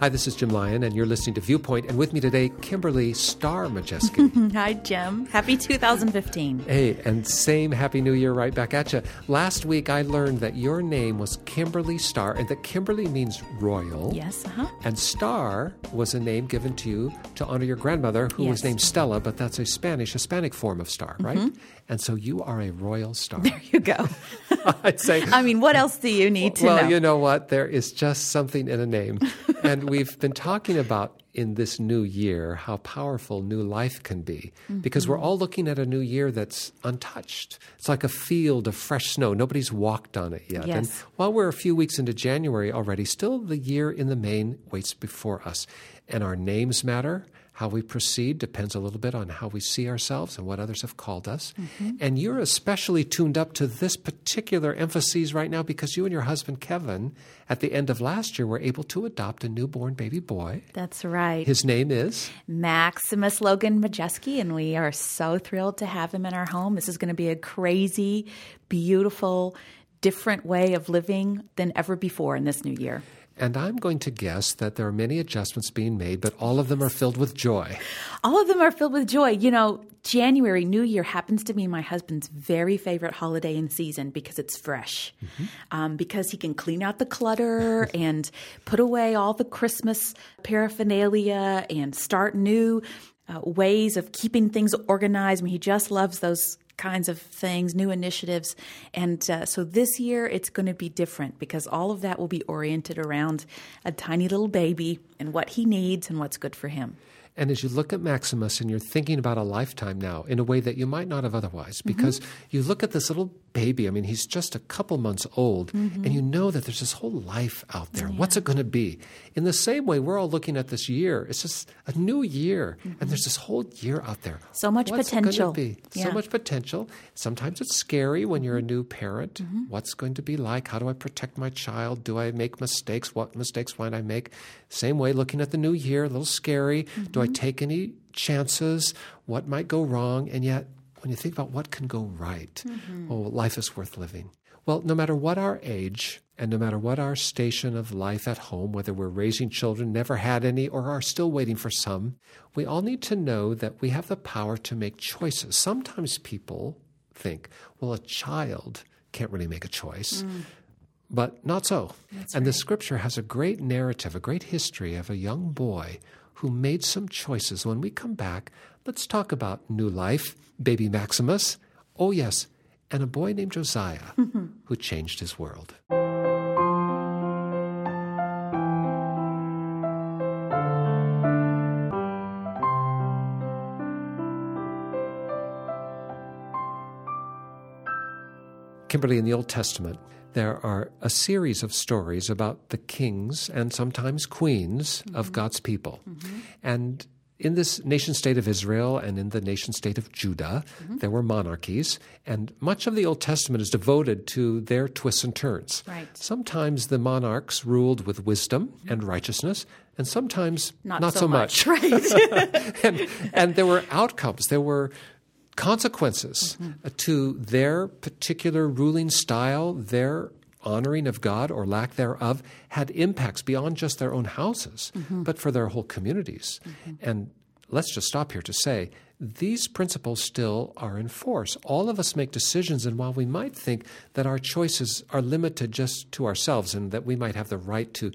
Hi, this is Jim Lyon, and you're listening to Viewpoint. And with me today, Kimberly Star Majeski. Hi, Jim. Happy 2015. hey, and same Happy New Year right back at you. Last week, I learned that your name was Kimberly Star, and that Kimberly means royal. Yes, uh huh. And Star was a name given to you to honor your grandmother, who was named Stella, but that's a Spanish, Hispanic form of star, right? And so you are a royal star. There you go. I'd say. I mean, what else do you need to well, know? Well, you know what? There is just something in a name. and we've been talking about in this new year how powerful new life can be because we're mm-hmm. all looking at a new year that's untouched. It's like a field of fresh snow. Nobody's walked on it yet. And Yes. while we're a few weeks into January already, still the year in the main waits before us. And our names matter. How we proceed depends a little bit on how we see ourselves and what others have called us. Mm-hmm. And you're especially tuned up to this particular emphasis right now because you and your husband, Kevin, at the end of last year were able to adopt a newborn baby boy. That's right. His name is Maximus Logan Majeski, and we are so thrilled to have him in our home. This is going to be a crazy, beautiful, different way of living than ever before in this new year. And I'm going to guess that there are many adjustments being made, but all of them are filled with joy. All of them are filled with joy. You know, January, New Year, happens to be my husband's very favorite holiday and season because it's fresh. Um, because he can clean out the clutter and put away all the Christmas paraphernalia and start new uh, ways of keeping things organized. I mean, he just loves those kinds of things, new initiatives. And uh, so this year it's going to be different because all of that will be oriented around a tiny little baby and what he needs and what's good for him. And as you look at Maximus and you're thinking about a lifetime now in a way that you might not have otherwise, mm-hmm. because you look at this little baby, I mean, he's just a couple months old, mm-hmm. and you know that there's this whole life out there. What's it going to be? In the same way, we're all looking at this year. It's just a new year, and there's mm-hmm. this whole year out there. So much What's it gonna potential. So much potential. Sometimes it's scary when you're a new parent. What's going to be like? How do I protect my child? Do I make mistakes? What mistakes might I make? Same way, looking at the new year, a little scary. Do I mm-hmm. take any chances? What might go wrong? And yet, when you think about what can go right, mm-hmm. oh, life is worth living. Well, no matter what our age and no matter what our station of life at home, whether we're raising children, never had any, or are still waiting for some, we all need to know that we have the power to make choices. Sometimes people think, well, a child can't really make a choice. Mm. But not so. and the scripture has a great narrative, a great history of a young boy who made some choices. When we come back, let's talk about new life, baby Maximus. Oh, yes, and a boy named Josiah mm-hmm. who changed his world. Kimberly, in the Old Testament, there are a series of stories about the kings and sometimes queens of mm-hmm. God's people. Mm-hmm. And in this nation state of Israel and in the nation state of Judah, mm-hmm. there were monarchies, and much of the Old Testament is devoted to their twists and turns. Right. Sometimes the monarchs ruled with wisdom and righteousness, and sometimes Not, so, much. Right. and, and there were outcomes, there were consequences uh, to their particular ruling style, their honoring of God or lack thereof had impacts beyond just their own houses, but for their whole communities. And let's just stop here to say these principles still are in force. All of us make decisions, and while we might think that our choices are limited just to ourselves and that we might have the right to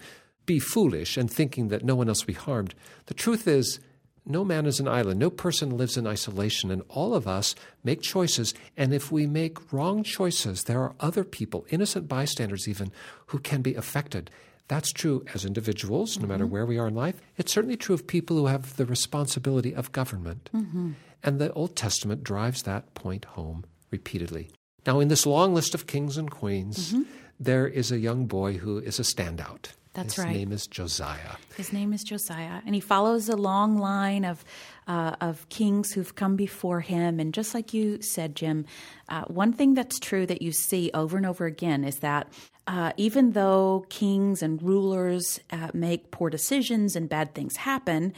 be foolish and thinking that no one else will be harmed, the truth is no man is an island. No person lives in isolation. And all of us make choices. And if we make wrong choices, there are other people, innocent bystanders even, who can be affected. That's true as individuals, no matter mm-hmm. where we are in life. It's certainly true of people who have the responsibility of government. Mm-hmm. And the Old Testament drives that point home repeatedly. Now, in this long list of kings and queens, mm-hmm. there is a young boy who is a standout. That's His right. His name is Josiah. His name is Josiah, and he follows a long line of uh, of kings who've come before him. And just like you said, Jim, uh, one thing that's true that you see over and over again is that uh, even though kings and rulers uh, make poor decisions and bad things happen,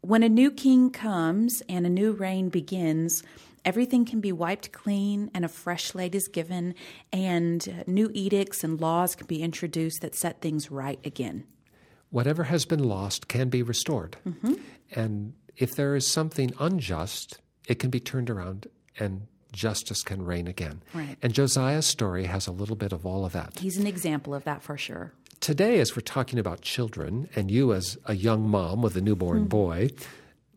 when a new king comes and a new reign begins, everything can be wiped clean and a fresh slate is given, and uh, new edicts and laws can be introduced that set things right again. whatever has been lost can be restored. And if there is something unjust, it can be turned around and justice can reign again. Right. And Josiah's story has a little bit of all of that. He's an example of that for sure. Today, as we're talking about children, and you as a young mom with a newborn boy,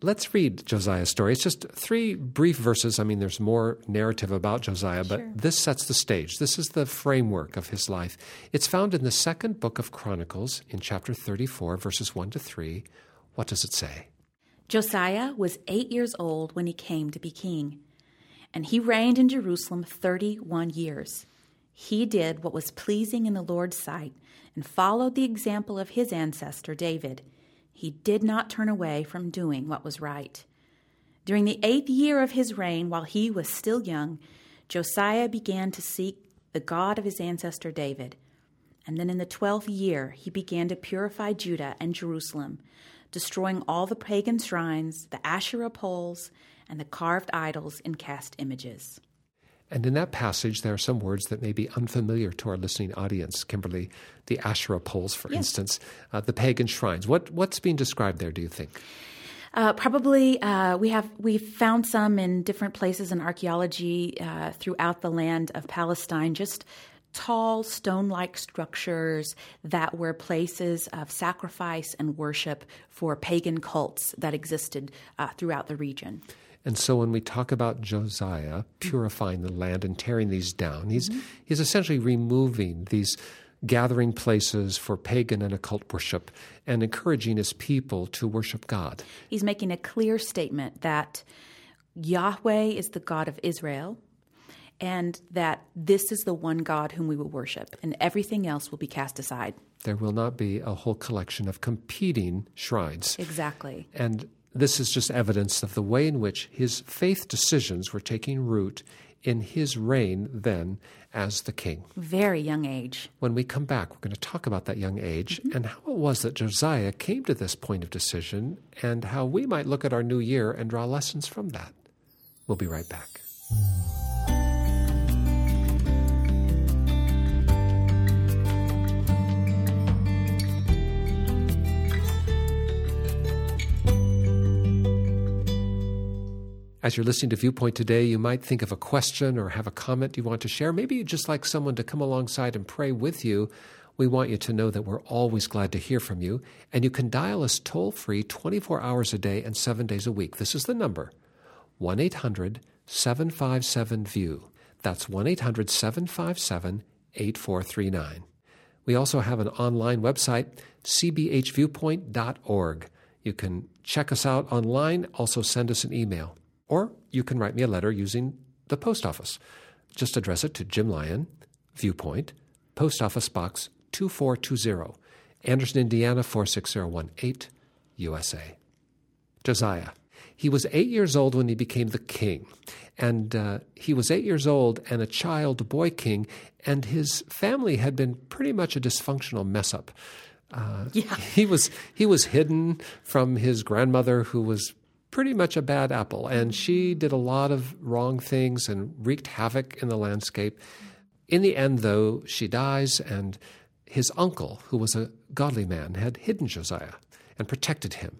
let's read Josiah's story. It's just three brief verses. I mean, there's more narrative about Josiah, but Sure. this sets the stage. This is the framework of his life. It's found in the second book of Chronicles in chapter 34, verses 1 to 3. What does it say? Josiah was eight years old when he came to be king, and he reigned in Jerusalem 31 years. He did what was pleasing in the Lord's sight and followed the example of his ancestor David. He did not turn away from doing what was right. During the eighth year of his reign, while he was still young, Josiah began to seek the God of his ancestor David. And then in the twelfth year, he began to purify Judah and Jerusalem, destroying all the pagan shrines, the Asherah poles, and the carved idols and cast images. And in that passage, there are some words that may be unfamiliar to our listening audience. Kimberly, the Asherah poles, for instance, uh, the pagan shrines. What, what's being described there, do you think? Uh, probably, uh, we have we've found some in different places in archaeology uh, throughout the land of Palestine. Just tall stone-like structures that were places of sacrifice and worship for pagan cults that existed uh, throughout the region. And so when we talk about Josiah purifying the land and tearing these down, he's, mm-hmm. he's essentially removing these gathering places for pagan and occult worship and encouraging his people to worship God. He's making a clear statement that Yahweh is the God of Israel and that this is the one God whom we will worship, and everything else will be cast aside. There will not be a whole collection of competing shrines. Exactly. And this is just evidence of the way in which his faith decisions were taking root in his reign then as the king. Very young age. When we come back, we're going to talk about that young age mm-hmm. and how it was that Josiah came to this point of decision and how we might look at our new year and draw lessons from that. We'll be right back. As you're listening to Viewpoint today, you might think of a question or have a comment you want to share. Maybe you'd just like someone to come alongside and pray with you. We want you to know that we're always glad to hear from you. And you can dial us toll free 24 hours a day and seven days a week. This is the number 1 800 757 VIEW. That's 1 800 757 8439. We also have an online website, cbhviewpoint.org. You can check us out online, also send us an email. Or you can write me a letter using the post office. Just address it to Jim Lyon, Viewpoint, Post Office Box 2420, Anderson, Indiana 46018, USA. Josiah. He was eight years old when he became the king. And uh, he was eight years old and a child boy king, and his family had been pretty much a dysfunctional mess up. Uh, Yeah. He was he was hidden from his grandmother, who was pretty much a bad apple, and she did a lot of wrong things and wreaked havoc in the landscape. In the end, though, she dies, and his uncle, who was a godly man, had hidden Josiah and protected him.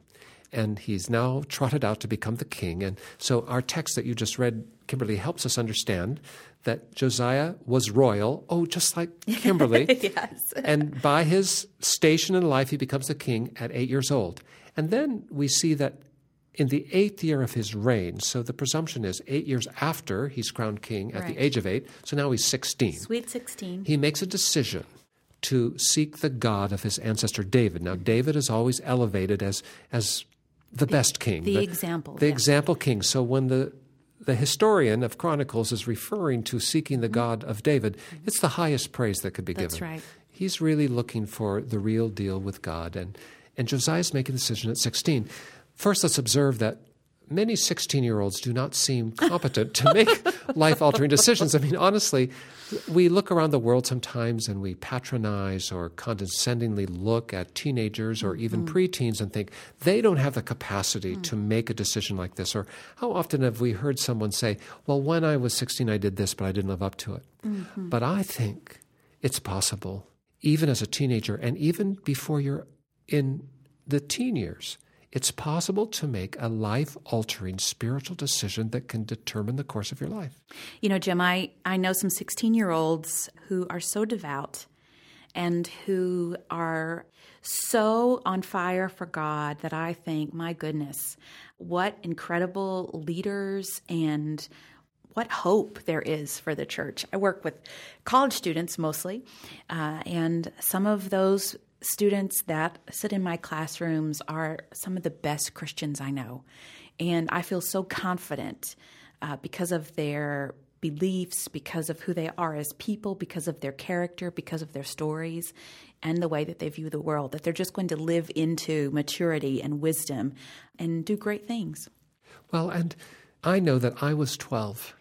And he's now trotted out to become the king. And so our text that you just read, Kimberly, helps us understand that Josiah was royal. Oh, just like Kimberly. yes. and by his station in life, he becomes the king at eight years old. And then we see that in the eighth year of his reign, so the presumption is eight years after he's crowned king at Right. the age of eight, so now he's 16 Sweet 16. he makes a decision to seek the God of his ancestor David. Now, David is always elevated as as the, best king, the example, the yeah. example king. So when the the historian of Chronicles is referring to seeking the God of David, it's the highest praise that could be Mm-hmm. That's given. right. He's really looking for the real deal with God, and and Josiah's making the decision at sixteen. First, let's observe that many 16 year olds do not seem competent to make life altering decisions. I mean, honestly, we look around the world sometimes and we patronize or condescendingly look at teenagers or even mm-hmm. preteens and think they don't have the capacity mm. to make a decision like this. Or how often have we heard someone say, Well, when I was 16, I did this, but I didn't live up to it? Mm-hmm. But I think it's possible, even as a teenager and even before you're in the teen years, it's possible to make a life altering spiritual decision that can determine the course of your life. You know, Jim, I, I know some 16 year olds who are so devout and who are so on fire for God that I think, my goodness, what incredible leaders and what hope there is for the church. I work with college students mostly, uh, and some of those students that sit in my classrooms are some of the best Christians I know. And I feel so confident uh, because of their beliefs, because of who they are as people, because of their character, because of their stories, and the way that they view the world, that they're just going to live into maturity and wisdom and do great things. Well, and I know that I was 12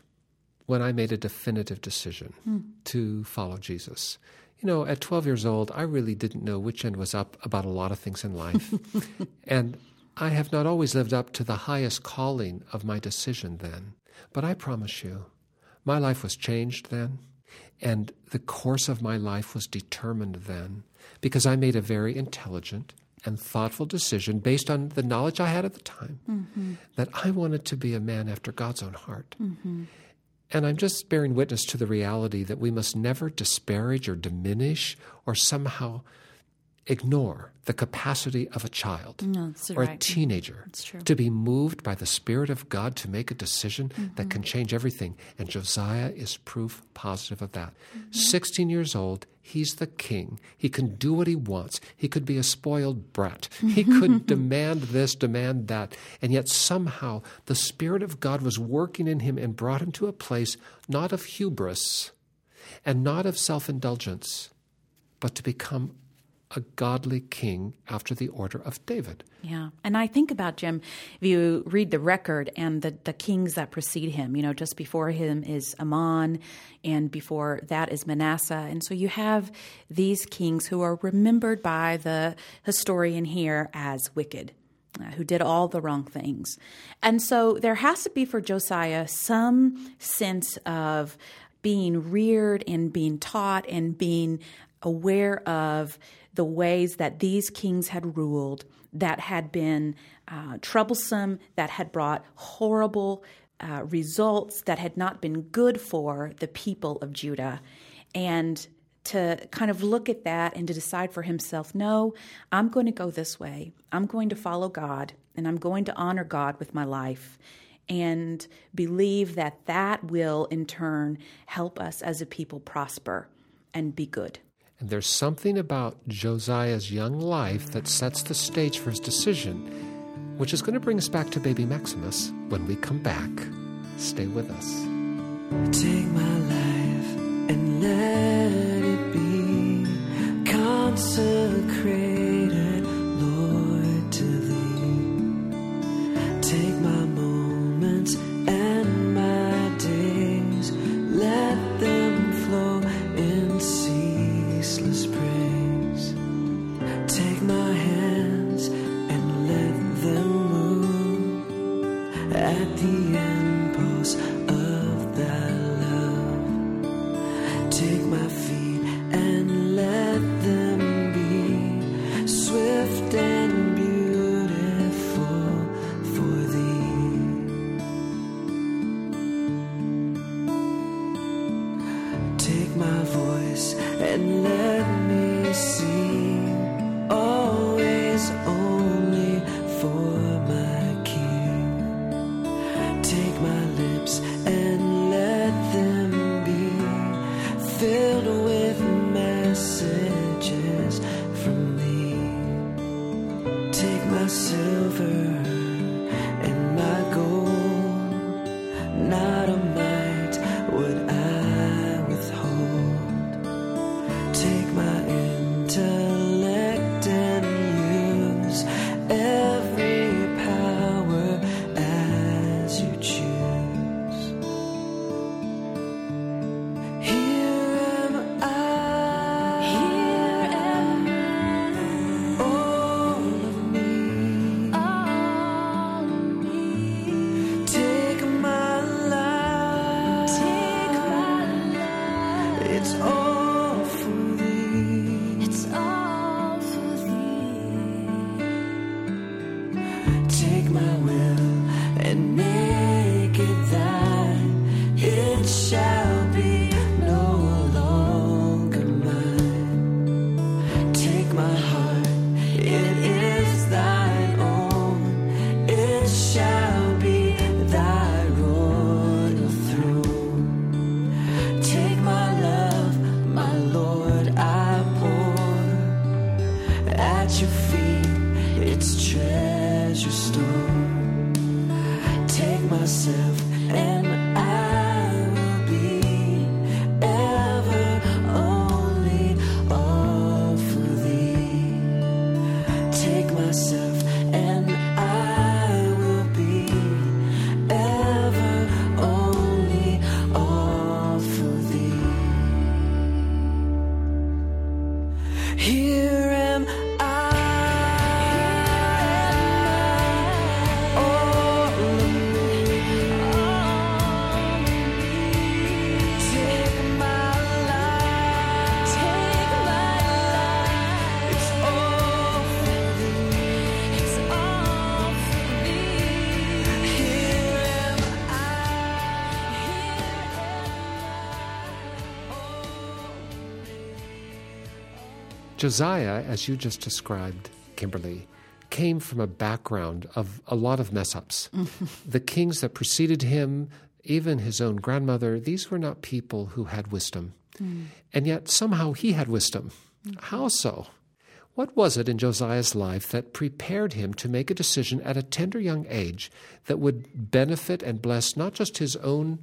when I made a definitive decision hmm. to follow Jesus. You know, at 12 years old, I really didn't know which end was up about a lot of things in life. and I have not always lived up to the highest calling of my decision then. But I promise you, my life was changed then, and the course of my life was determined then because I made a very intelligent and thoughtful decision based on the knowledge I had at the time mm-hmm. that I wanted to be a man after God's own heart. Mm-hmm. And I'm just bearing witness to the reality that we must never disparage or diminish or somehow ignore the capacity of a child no, or right. a teenager to be moved by the Spirit of God to make a decision mm-hmm. that can change everything. And Josiah is proof positive of that. Mm-hmm. 16 years old, he's the king. He can do what he wants. He could be a spoiled brat. He could demand this, demand that. And yet somehow the Spirit of God was working in him and brought him to a place not of hubris and not of self indulgence, but to become a godly king after the order of David. Yeah. And I think about Jim, if you read the record and the, the kings that precede him, you know, just before him is Amon, and before that is Manasseh. And so you have these kings who are remembered by the historian here as wicked. Uh, who did all the wrong things. And so there has to be for Josiah some sense of being reared and being taught and being aware of the ways that these kings had ruled that had been uh, troublesome, that had brought horrible uh, results, that had not been good for the people of Judah. And to kind of look at that and to decide for himself no, I'm going to go this way. I'm going to follow God and I'm going to honor God with my life and believe that that will in turn help us as a people prosper and be good. And there's something about Josiah's young life that sets the stage for his decision, which is going to bring us back to baby Maximus when we come back. Stay with us. Take my life and let it be consecrated, It's all Josiah, as you just described, Kimberly, came from a background of a lot of mess ups. the kings that preceded him, even his own grandmother, these were not people who had wisdom. Hmm. And yet somehow he had wisdom. Mm-hmm. How so? What was it in Josiah's life that prepared him to make a decision at a tender young age that would benefit and bless not just his own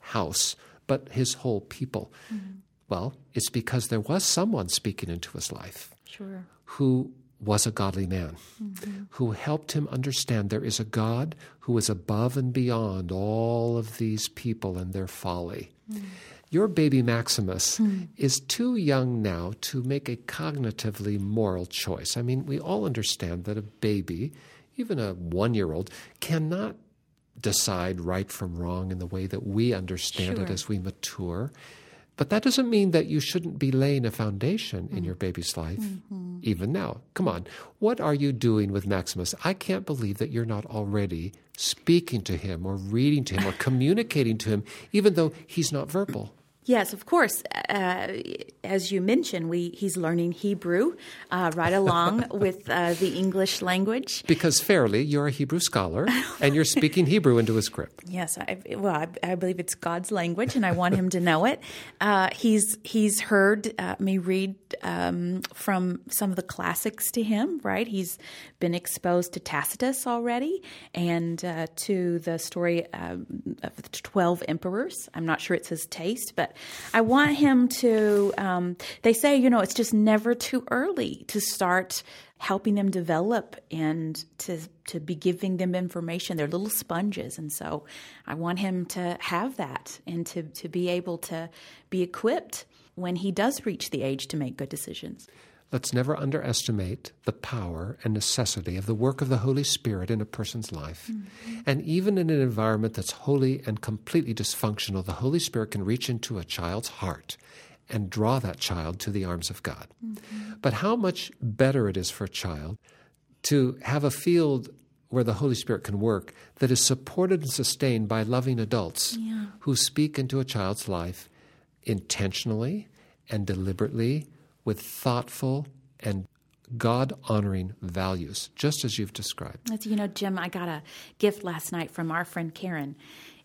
house, but his whole people? Mm-hmm. Well, it's because there was someone speaking into his life Sure. who was a godly man, mm-hmm. who helped him understand there is a God who is above and beyond all of these people and their folly. Mm. Your baby Maximus hmm. is too young now to make a cognitively moral choice. I mean, we all understand that a baby, even a one year old, cannot decide right from wrong in the way that we understand it as we mature. But that doesn't mean that you shouldn't be laying a foundation in your mm. baby's life, mm-hmm. even now. Come on. What are you doing with Maximus? I can't believe that you're not already speaking to him or reading to him or communicating to him, even though he's not verbal. Yes, of course. Uh, as you mentioned, we he's learning Hebrew uh, right along with uh, the English language. Because fairly, you're a Hebrew scholar and you're speaking Hebrew into his script. Yes, I, well, I, I believe it's God's language, and I want him to know it. Uh, he's he's heard uh, me read um, from some of the classics to him. Right, he's been exposed to Tacitus already, and uh, to the story um, of the twelve emperors. I'm not sure it's his taste, but I want him to. Um, they say, you know, it's just never too early to start helping them develop and to to be giving them information. They're little sponges, and so I want him to have that and to to be able to be equipped when he does reach the age to make good decisions. Let's never underestimate the power and necessity of the work of the Holy Spirit in a person's life. Mm-hmm. And even in an environment that's wholly and completely dysfunctional, the Holy Spirit can reach into a child's heart and draw that child to the arms of God. Mm-hmm. But how much better it is for a child to have a field where the Holy Spirit can work that is supported and sustained by loving adults who speak into a child's life intentionally and deliberately with thoughtful and God honoring values, just as you've described. As you know, Jim, I got a gift last night from our friend Karen,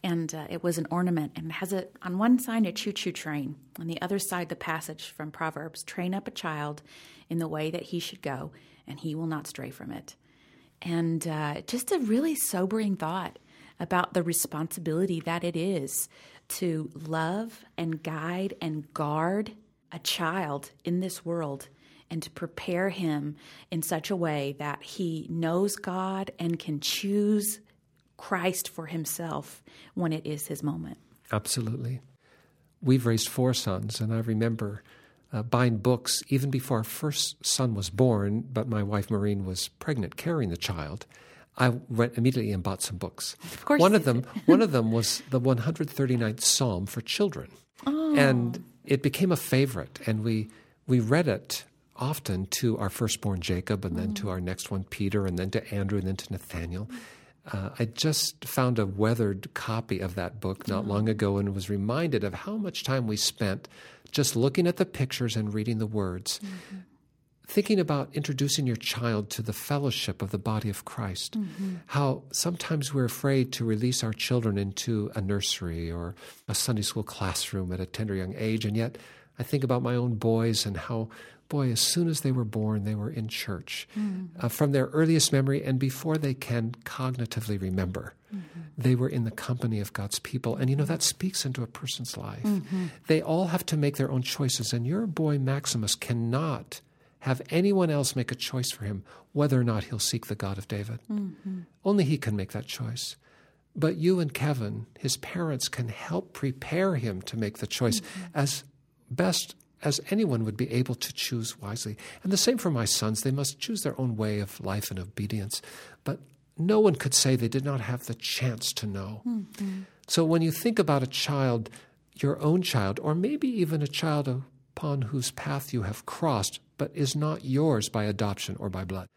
and uh, it was an ornament, and it has a on one side a choo-choo train, on the other side the passage from Proverbs: "Train up a child in the way that he should go, and he will not stray from it." And uh, just a really sobering thought about the responsibility that it is to love and guide and guard a child in this world and to prepare him in such a way that he knows God and can choose Christ for himself when it is his moment. Absolutely. We've raised four sons, and I remember uh, buying books even before our first son was born, but my wife Maureen was pregnant carrying the child. I went immediately and bought some books. Of course one of them, one of them was the 139th Psalm for children, and it became a favorite. And we we read it often to our firstborn Jacob, and then to mm. our next one Peter, and then to Andrew, and then to Nathaniel. Uh, I just found a weathered copy of that book not mm. long ago and was reminded of how much time we spent just looking at the pictures and reading the words. Mm-hmm. Thinking about introducing your child to the fellowship of the body of Christ. Mm-hmm. How sometimes we're afraid to release our children into a nursery or a Sunday school classroom at a tender young age. And yet, I think about my own boys and how, boy, as soon as they were born, they were in church mm-hmm. uh, from their earliest memory and before they can cognitively remember. Mm-hmm. They were in the company of God's people. And you know, that speaks into a person's life. They all have to make their own choices. And your boy Maximus cannot have anyone else make a choice for him whether or not he'll seek the God of David. Mm-hmm. Only he can make that choice. But you and Kevin, his parents, can help prepare him to make the choice mm-hmm. as best as anyone would be able to choose wisely. And the same for my sons. They must choose their own way of life and obedience. But no one could say they did not have the chance to know. Mm-hmm. So when you think about a child, your own child, or maybe even a child upon whose path you have crossed, but is not yours by adoption or by blood,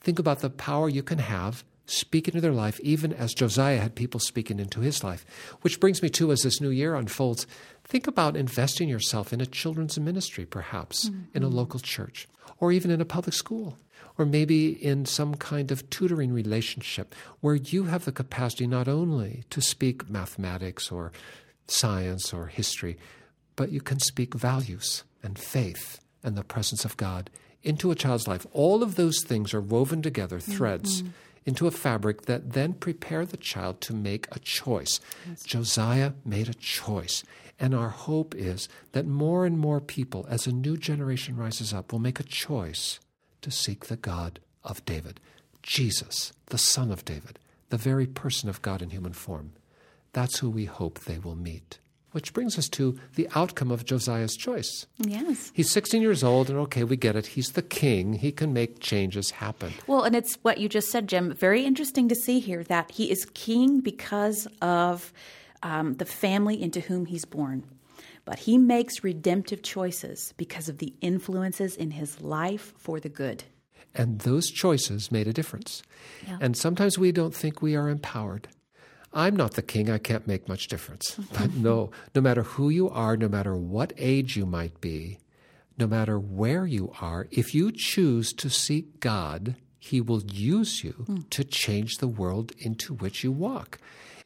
think about the power you can have speak into their life, even as Josiah had people speaking into his life. Which brings me to, as this new year unfolds, think about investing yourself in a children's ministry, perhaps, in a mm-hmm. local church, or even in a public school, or maybe in some kind of tutoring relationship where you have the capacity not only to speak mathematics or science or history, but you can speak values and faith and the presence of God into a child's life. All of those things are woven together, mm-hmm. threads, into a fabric that then prepare the child to make a choice. Josiah made a choice. And our hope is that more and more people, as a new generation rises up, will make a choice to seek the God of David, Jesus, the Son of David, the very person of God in human form. That's who we hope they will meet. Which brings us to the outcome of Josiah's choice. Yes. He's 16 years old, and okay, we get it. He's the king. He can make changes happen. Well, and it's what you just said, Jim. Very interesting to see here that he is king because of um, the family into whom he's born. But he makes redemptive choices because of the influences in his life for the good. And those choices made a difference. Yeah. And sometimes we don't think we are empowered. I'm not the king, I can't make much difference. But no, no matter who you are, no matter what age you might be, no matter where you are, if you choose to seek God, He will use you hmm. to change the world into which you walk.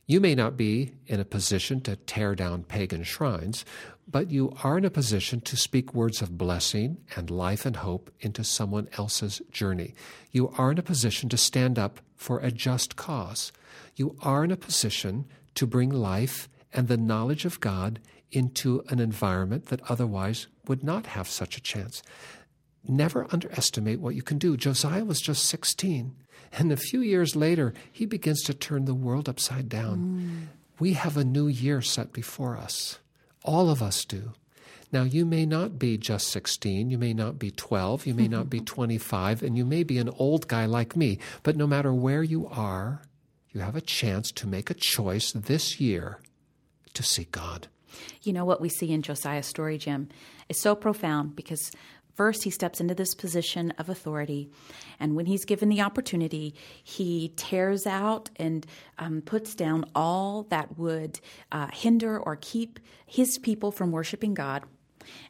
You may not be in a position to tear down pagan shrines, but you are in a position to speak words of blessing and life and hope into someone else's journey. You are in a position to stand up for a just cause. You are in a position to bring life and the knowledge of God into an environment that otherwise would not have such a chance. Never underestimate what you can do. Josiah was just 16. And a few years later, he begins to turn the world upside down. Mm. We have a new year set before us. All of us do. Now, you may not be just 16, you may not be 12, you may not be 25, and you may be an old guy like me, but no matter where you are, you have a chance to make a choice this year to seek God. You know what we see in Josiah's story, Jim, is so profound because first he steps into this position of authority, and when he's given the opportunity, he tears out and um, puts down all that would uh, hinder or keep his people from worshiping God.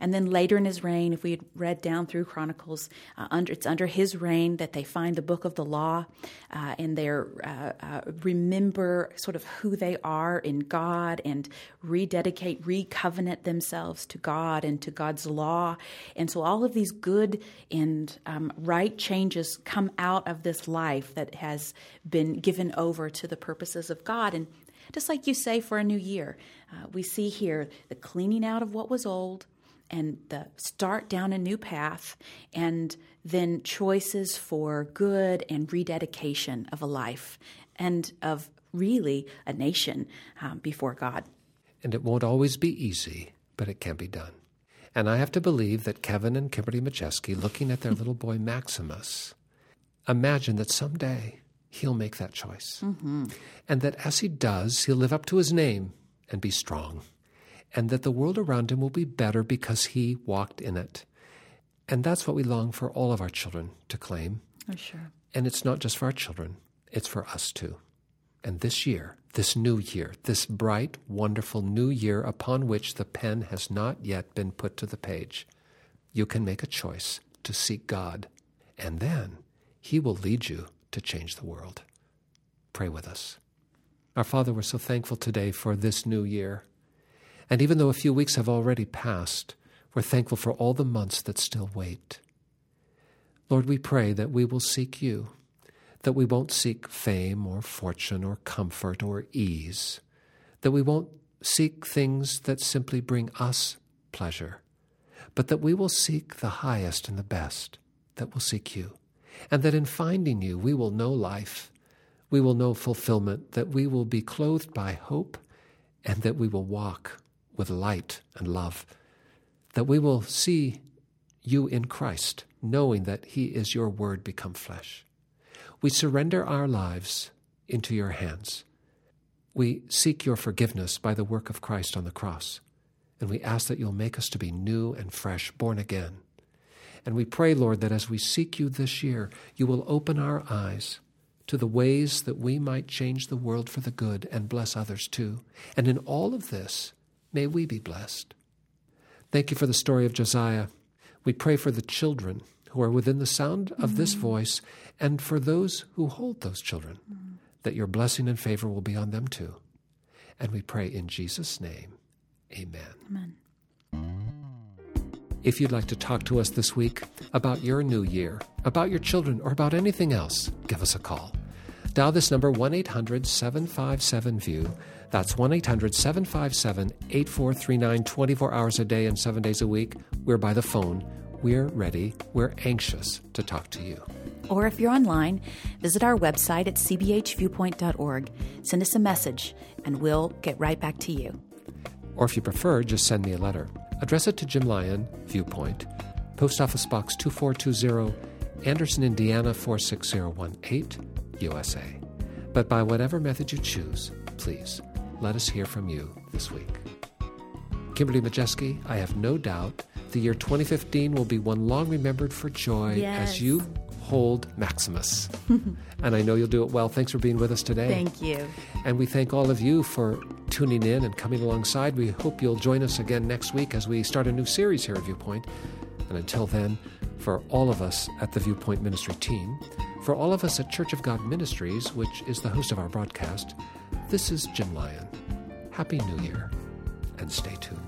And then later in his reign, if we had read down through Chronicles, uh, under, it's under his reign that they find the book of the law uh, and they uh, uh, remember sort of who they are in God and rededicate, recovenant themselves to God and to God's law. And so all of these good and um, right changes come out of this life that has been given over to the purposes of God. And just like you say for a new year, uh, we see here the cleaning out of what was old and the start down a new path, and then choices for good and rededication of a life and of really a nation um, before God. And it won't always be easy, but it can be done. And I have to believe that Kevin and Kimberly Majeski, looking at their little boy Maximus, imagine that someday he'll make that choice. And that as he does, he'll live up to his name and be strong. And that the world around him will be better because he walked in it. And that's what we long for all of our children to claim. Oh, sure. And it's not just for our children, it's for us too. And this year, this new year, this bright, wonderful new year upon which the pen has not yet been put to the page, you can make a choice to seek God, and then He will lead you to change the world. Pray with us. Our Father, we're so thankful today for this new year. And even though a few weeks have already passed, we're thankful for all the months that still wait. Lord, we pray that we will seek you, that we won't seek fame or fortune or comfort or ease, that we won't seek things that simply bring us pleasure, but that we will seek the highest and the best, that we'll seek you, and that in finding you we will know life, we will know fulfillment, that we will be clothed by hope, and that we will walk with light and love, that we will see you in Christ, knowing that He is your word become flesh. We surrender our lives into your hands. We seek your forgiveness by the work of Christ on the cross, and we ask that you'll make us to be new and fresh, born again. And we pray, Lord, that as we seek you this year, you will open our eyes to the ways that we might change the world for the good and bless others too. And in all of this, may we be blessed. Thank you for the story of Josiah. We pray for the children who are within the sound of this mm. voice and for those who hold those children, mm. that your blessing and favor will be on them too. And we pray in Jesus' name, amen. Amen. If you'd like to talk to us this week about your new year, about your children, or about anything else, give us a call. Dial this number 1 800 757 VIEW. That's 1 800 757 8439 24 hours a day and 7 days a week. We're by the phone. We're ready. We're anxious to talk to you. Or if you're online, visit our website at cbhviewpoint.org. Send us a message, and we'll get right back to you. Or if you prefer, just send me a letter. Address it to Jim Lyon, Viewpoint, Post Office Box 2420, Anderson, Indiana 46018, USA. But by whatever method you choose, please let us hear from you this week. Kimberly Majeski, I have no doubt the year 2015 will be one long remembered for joy Yes. as you hold Maximus. and I know you'll do it well. Thanks for being with us today. Thank you. And we thank all of you for tuning in and coming alongside. We hope you'll join us again next week as we start a new series here at Viewpoint. And until then, for all of us at the Viewpoint Ministry team, for all of us at Church of God Ministries, which is the host of our broadcast, this is Jim Lyon. Happy New Year, and stay tuned.